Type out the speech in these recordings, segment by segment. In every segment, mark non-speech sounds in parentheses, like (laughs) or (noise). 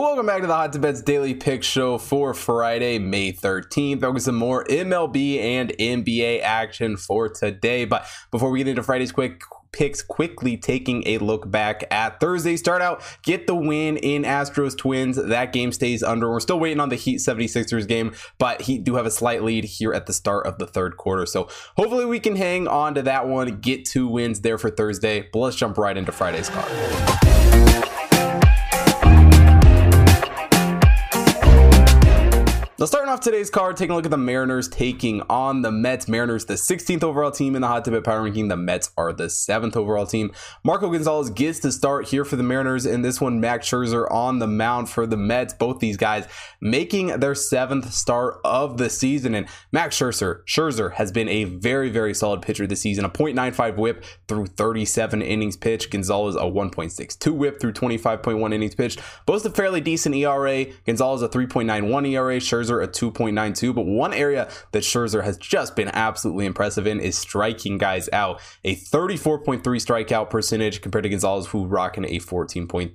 Welcome back to the Hot Tip Bets Daily Pick Show for Friday, May 13th. There Focus some more MLB and NBA action for today. But before we get into Friday's quick picks quickly taking a look back at Thursday. Start out, get the win in Astros Twins. That game stays under. We're still waiting on the Heat 76ers game, but Heat do have a slight lead here at the start of the third quarter. So hopefully we can hang on to that one, get two wins there for Thursday. But let's jump right into Friday's card. Now, starting off today's card, taking a look at the Mariners taking on the Mets. Mariners, the 16th overall team in the Hot Tip Power Ranking. The Mets are the 7th overall team. Marco Gonzalez gets to start here for the Mariners. and this one, Max Scherzer on the mound for the Mets. Both these guys making their seventh start of the season. And Max Scherzer, Scherzer has been a very, very solid pitcher this season. A .95 whip through 37 innings pitched. Gonzalez a 1.62 whip through 25.1 innings pitched. Both a fairly decent ERA. Gonzalez a 3.91 ERA. Scherzer Scherzer a 2.92. But one area that Scherzer has just been absolutely impressive in is striking guys out. A 34.3 strikeout percentage compared to Gonzalez, who rocking a 14.3.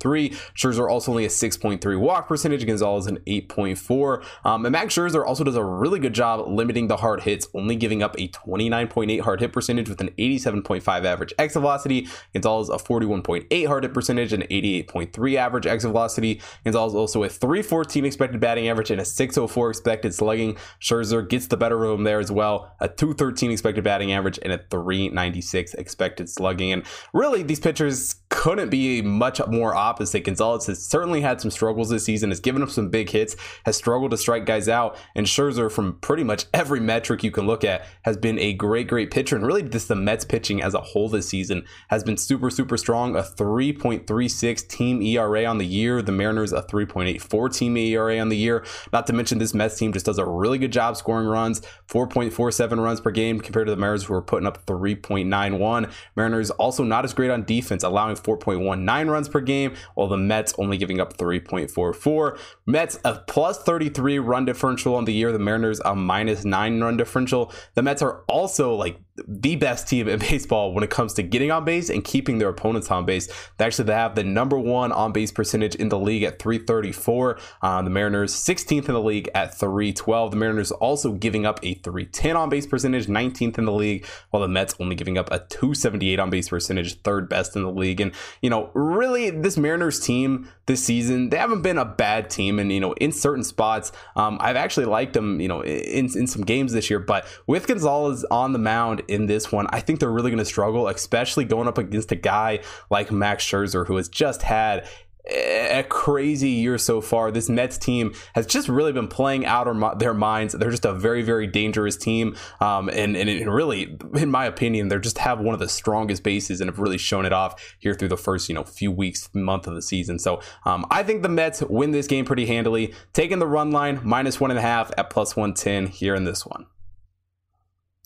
Scherzer also only a 6.3 walk percentage. Gonzalez an 8.4. Um, and Max Scherzer also does a really good job limiting the hard hits, only giving up a 29.8 hard hit percentage with an 87.5 average exit velocity. Gonzalez a 41.8 hard hit percentage and 88.3 average exit velocity. Gonzalez also a 314 expected batting average and a 604 expected slugging. Scherzer gets the better of him there as well. A 213 expected batting average and a 396 expected slugging. And really, these pitchers couldn't be much more opposite. Gonzalez has certainly had some struggles this season, has given up some big hits, has struggled to strike guys out. And Scherzer, from pretty much every metric you can look at, has been a great, great pitcher. And really, just the Mets pitching as a whole this season has been super, super strong. A 3.36 team ERA on the year. The Mariners, a 3.84 team ERA on the year. Not to mention, this Mets team just does a really good job scoring runs, 4.47 runs per game compared to the Mariners, who are putting up 3.91. Mariners also not as great on defense, allowing 4.19 runs per game, while the Mets only giving up 3.44. Mets a plus 33 run differential on the year. The Mariners a minus nine run differential. The Mets are also like the best team in (laughs) baseball when it comes to getting on base and keeping their opponents on base. They actually have the number one on base percentage in the league at 334. Uh, the Mariners 16th in the league at 312. The Mariners also giving up a 310 on base percentage, 19th in the league, while the Mets only giving up a 278 on base percentage, third best in the league. And, you know, really, this Mariners team this season, they haven't been a bad team. And, you know, in certain spots, um, I've actually liked them, you know, in, in some games this year. But with Gonzalez on the mound in this one, I think they're really going to struggle, especially going up against a guy like Max Scherzer, who has just had a crazy year so far. This Mets team has just really been playing out of their minds. They're just a very, very dangerous team. Um, and, and really, in my opinion, they just have one of the strongest bases and have really shown it off here through the first, you know, few weeks, month of the season. So um, I think the Mets win this game pretty handily, taking the run line minus one and a half at plus 110 here in this one.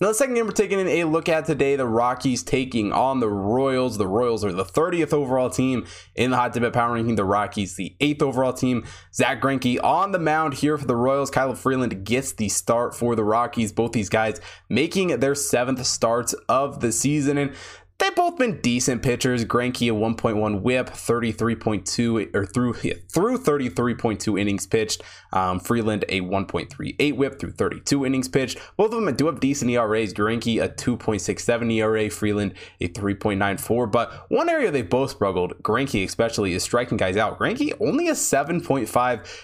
Now, the second game we're taking a look at today, the Rockies taking on the Royals. The Royals are the 30th overall team in the Hot Bet Power Ranking. The Rockies, the 8th overall team. Zack Greinke on the mound here for the Royals. Kyle Freeland gets the start for the Rockies. Both these guys making their seventh starts of the season. And they've both been decent pitchers. Greinke a 1.1 WHIP, 33.2 or through through 33.2 innings pitched. Um, Freeland a 1.38 WHIP through 32 innings pitched. Both of them do have decent ERAs. Greinke a 2.67 ERA, Freeland a 3.94. But one area they both struggled, Greinke especially, is striking guys out. Greinke only a 7.5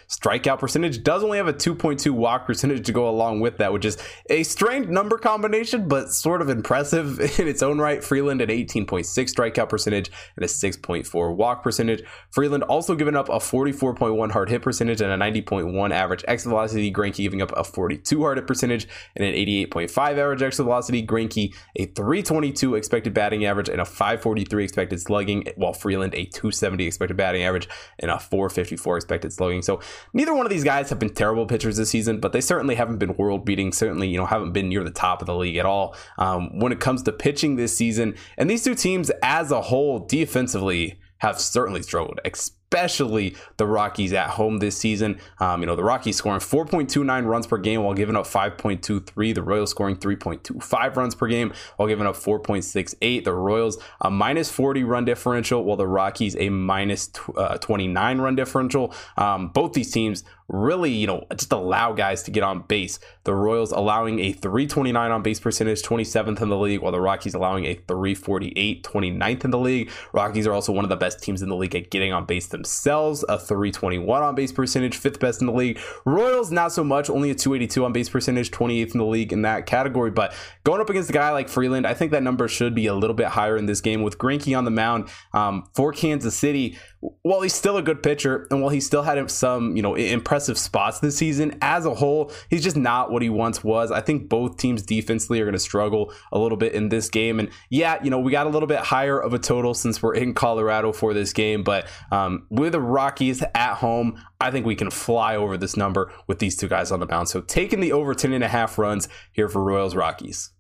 strikeout percentage, does only have a 2.2 walk percentage to go along with that, which is a strange number combination, but sort of impressive (laughs) in its own right. Freeland an 18.6 strikeout percentage and a 6.4 walk percentage. Freeland also given up a 44.1 hard hit percentage and a 90.1 average exit velocity. Greinke giving up a 42 hard hit percentage and an 88.5 average exit velocity. Greinke a 322 expected batting average and a 543 expected slugging, while Freeland a 270 expected batting average and a 454 expected slugging. So neither one of these guys have been terrible pitchers this season, but they certainly haven't been world beating. Certainly, you know, haven't been near the top of the league at all. Um, when it comes to pitching this season, and these two teams as a whole defensively have certainly struggled, especially the Rockies at home this season. Um, you know, the Rockies scoring 4.29 runs per game while giving up 5.23. The Royals scoring 3.25 runs per game while giving up 4.68. The Royals a minus 40 run differential while the Rockies a minus, uh, 29 run differential. Um, both these teams really, you know, just allow guys to get on base. The Royals allowing a 329 on base percentage, 27th in the league, while the Rockies allowing a 348, 29th in the league. Rockies are also one of the best teams in the league at getting on base themselves, a 321 on base percentage, fifth best in the league. Royals, not so much, only a 282 on base percentage, 28th in the league in that category. But going up against a guy like Freeland, I think that number should be a little bit higher in this game with Greinke on the mound um, for Kansas City while he's still a good pitcher and while he still had some, you know, impressive spots this season, as a whole, he's just not what he once was. I think both teams defensively are going to struggle a little bit in this game. And yeah, you know, we got a little bit higher of a total since we're in Colorado for this game, but um, with the Rockies at home, I think we can fly over this number with these two guys on the mound. So taking the over 10 and a half runs here for Royals Rockies.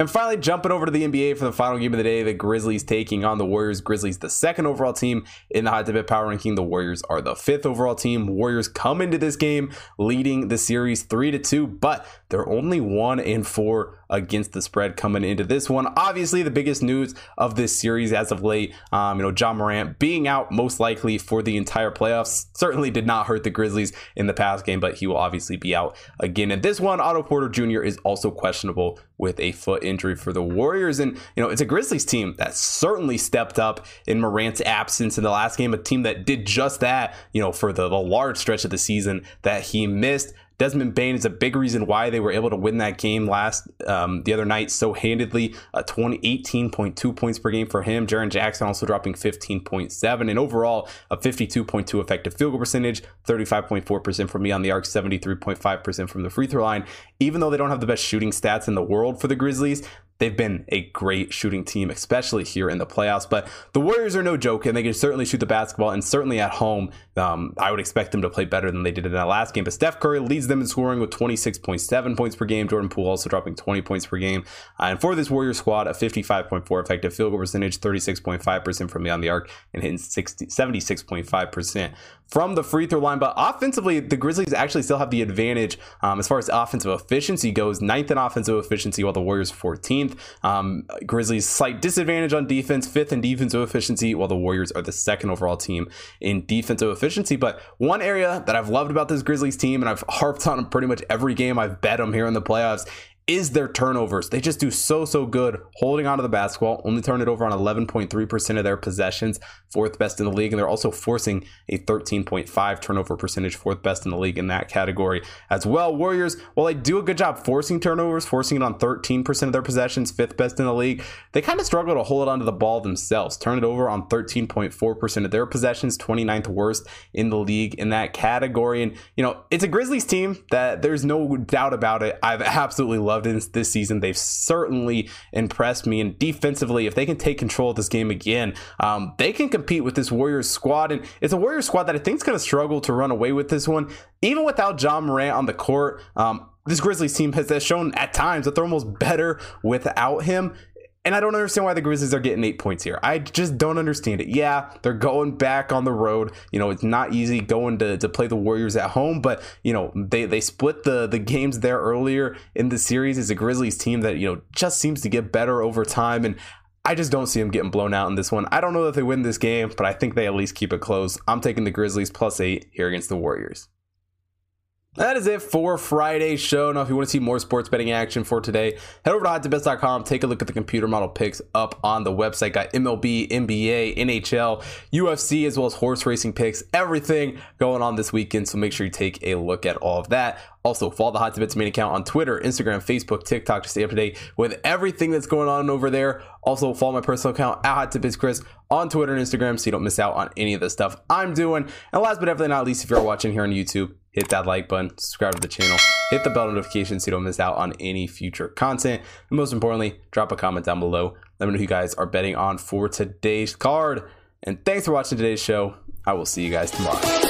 And finally, jumping over to the NBA for the final game of the day, the Grizzlies taking on the Warriors. Grizzlies, the second overall team in the Hot Tip Bets power ranking. The Warriors are the fifth overall team. Warriors come into this game leading the series three to two, but they're only one and four against the spread coming into this one. Obviously, the biggest news of this series as of late, um, you know, Ja Morant being out most likely for the entire playoffs certainly did not hurt the Grizzlies in the past game, but he will obviously be out again. And this one, Otto Porter Jr. is also questionable with a foot injury for the Warriors. And, you know, it's a Grizzlies team that certainly stepped up in Morant's absence in the last game, a team that did just that, you know, for the, the large stretch of the season that he missed. Desmond Bane is a big reason why they were able to win that game last um, the other night so handedly. Uh, 20, 18.2 points per game for him. Jaren Jackson also dropping 15.7 and overall a 52.2 effective field goal percentage, 35.4% from beyond the arc, 73.5% from the free throw line. Even though they don't have the best shooting stats in the world for the Grizzlies, they've been a great shooting team, especially here in the playoffs. But the Warriors are no joke, and they can certainly shoot the basketball, and certainly at home, um, I would expect them to play better than they did in that last game. But Steph Curry leads them in scoring with 26.7 points per game. Jordan Poole also dropping 20 points per game. Uh, and for this Warriors squad, a 55.4 effective field goal percentage, 36.5% from beyond the arc, and hitting 60, 76.5% from the free throw line. But offensively, the Grizzlies actually still have the advantage um, as far as offensive efficiency goes. Ninth in offensive efficiency, while the Warriors 14th. Um, Grizzlies slight disadvantage on defense, fifth in defensive efficiency, while the Warriors are the second overall team in defensive efficiency. But one area that I've loved about this Grizzlies team, and I've harped on pretty much every game I've bet them here in the playoffs, is their turnovers. They just do so, so good holding onto the basketball, only turn it over on 11.3% of their possessions, fourth best in the league. And they're also forcing a 13.5 turnover percentage, fourth best in the league in that category as well. Warriors, while they do a good job forcing turnovers, forcing it on 13% of their possessions, fifth best in the league, they kind of struggle to hold onto the ball themselves, turn it over on 13.4% of their possessions, 29th worst in the league in that category. And, you know, it's a Grizzlies team that there's no doubt about it. I've absolutely loved this, this season. They've certainly impressed me. And defensively, if they can take control of this game again, um, they can compete with this Warriors squad. And it's a Warriors squad that I think is going to struggle to run away with this one, even without Ja Morant on the court. Um, this Grizzlies team has shown at times that they're almost better without him. And I don't understand why the Grizzlies are getting eight points here. I just don't understand it. Yeah, they're going back on the road. You know, it's not easy going to, to play the Warriors at home, but you know, they, they split the, the games there earlier in the series. It's a Grizzlies team that, you know, just seems to get better over time. And I just don't see them getting blown out in this one. I don't know that they win this game, but I think they at least keep it close. I'm taking the Grizzlies plus eight here against the Warriors. That is it for Friday's show. Now, if you want to see more sports betting action for today, head over to hottipbets.com. Take a look at the computer model picks up on the website. Got MLB, NBA, NHL, UFC, as well as horse racing picks. Everything going on this weekend. So make sure you take a look at all of that. Also, follow the Hot main account on Twitter, Instagram, Facebook, TikTok to stay up to date with everything that's going on over there. Also, follow my personal account at Hot Bets Chris on Twitter and Instagram so you don't miss out on any of the stuff I'm doing. And last but definitely not least, if you're watching here on YouTube, hit that like button, subscribe to the channel, hit the bell notification so you don't miss out on any future content. And most importantly, drop a comment down below. Let me know who you guys are betting on for today's card. And thanks for watching today's show. I will see you guys tomorrow.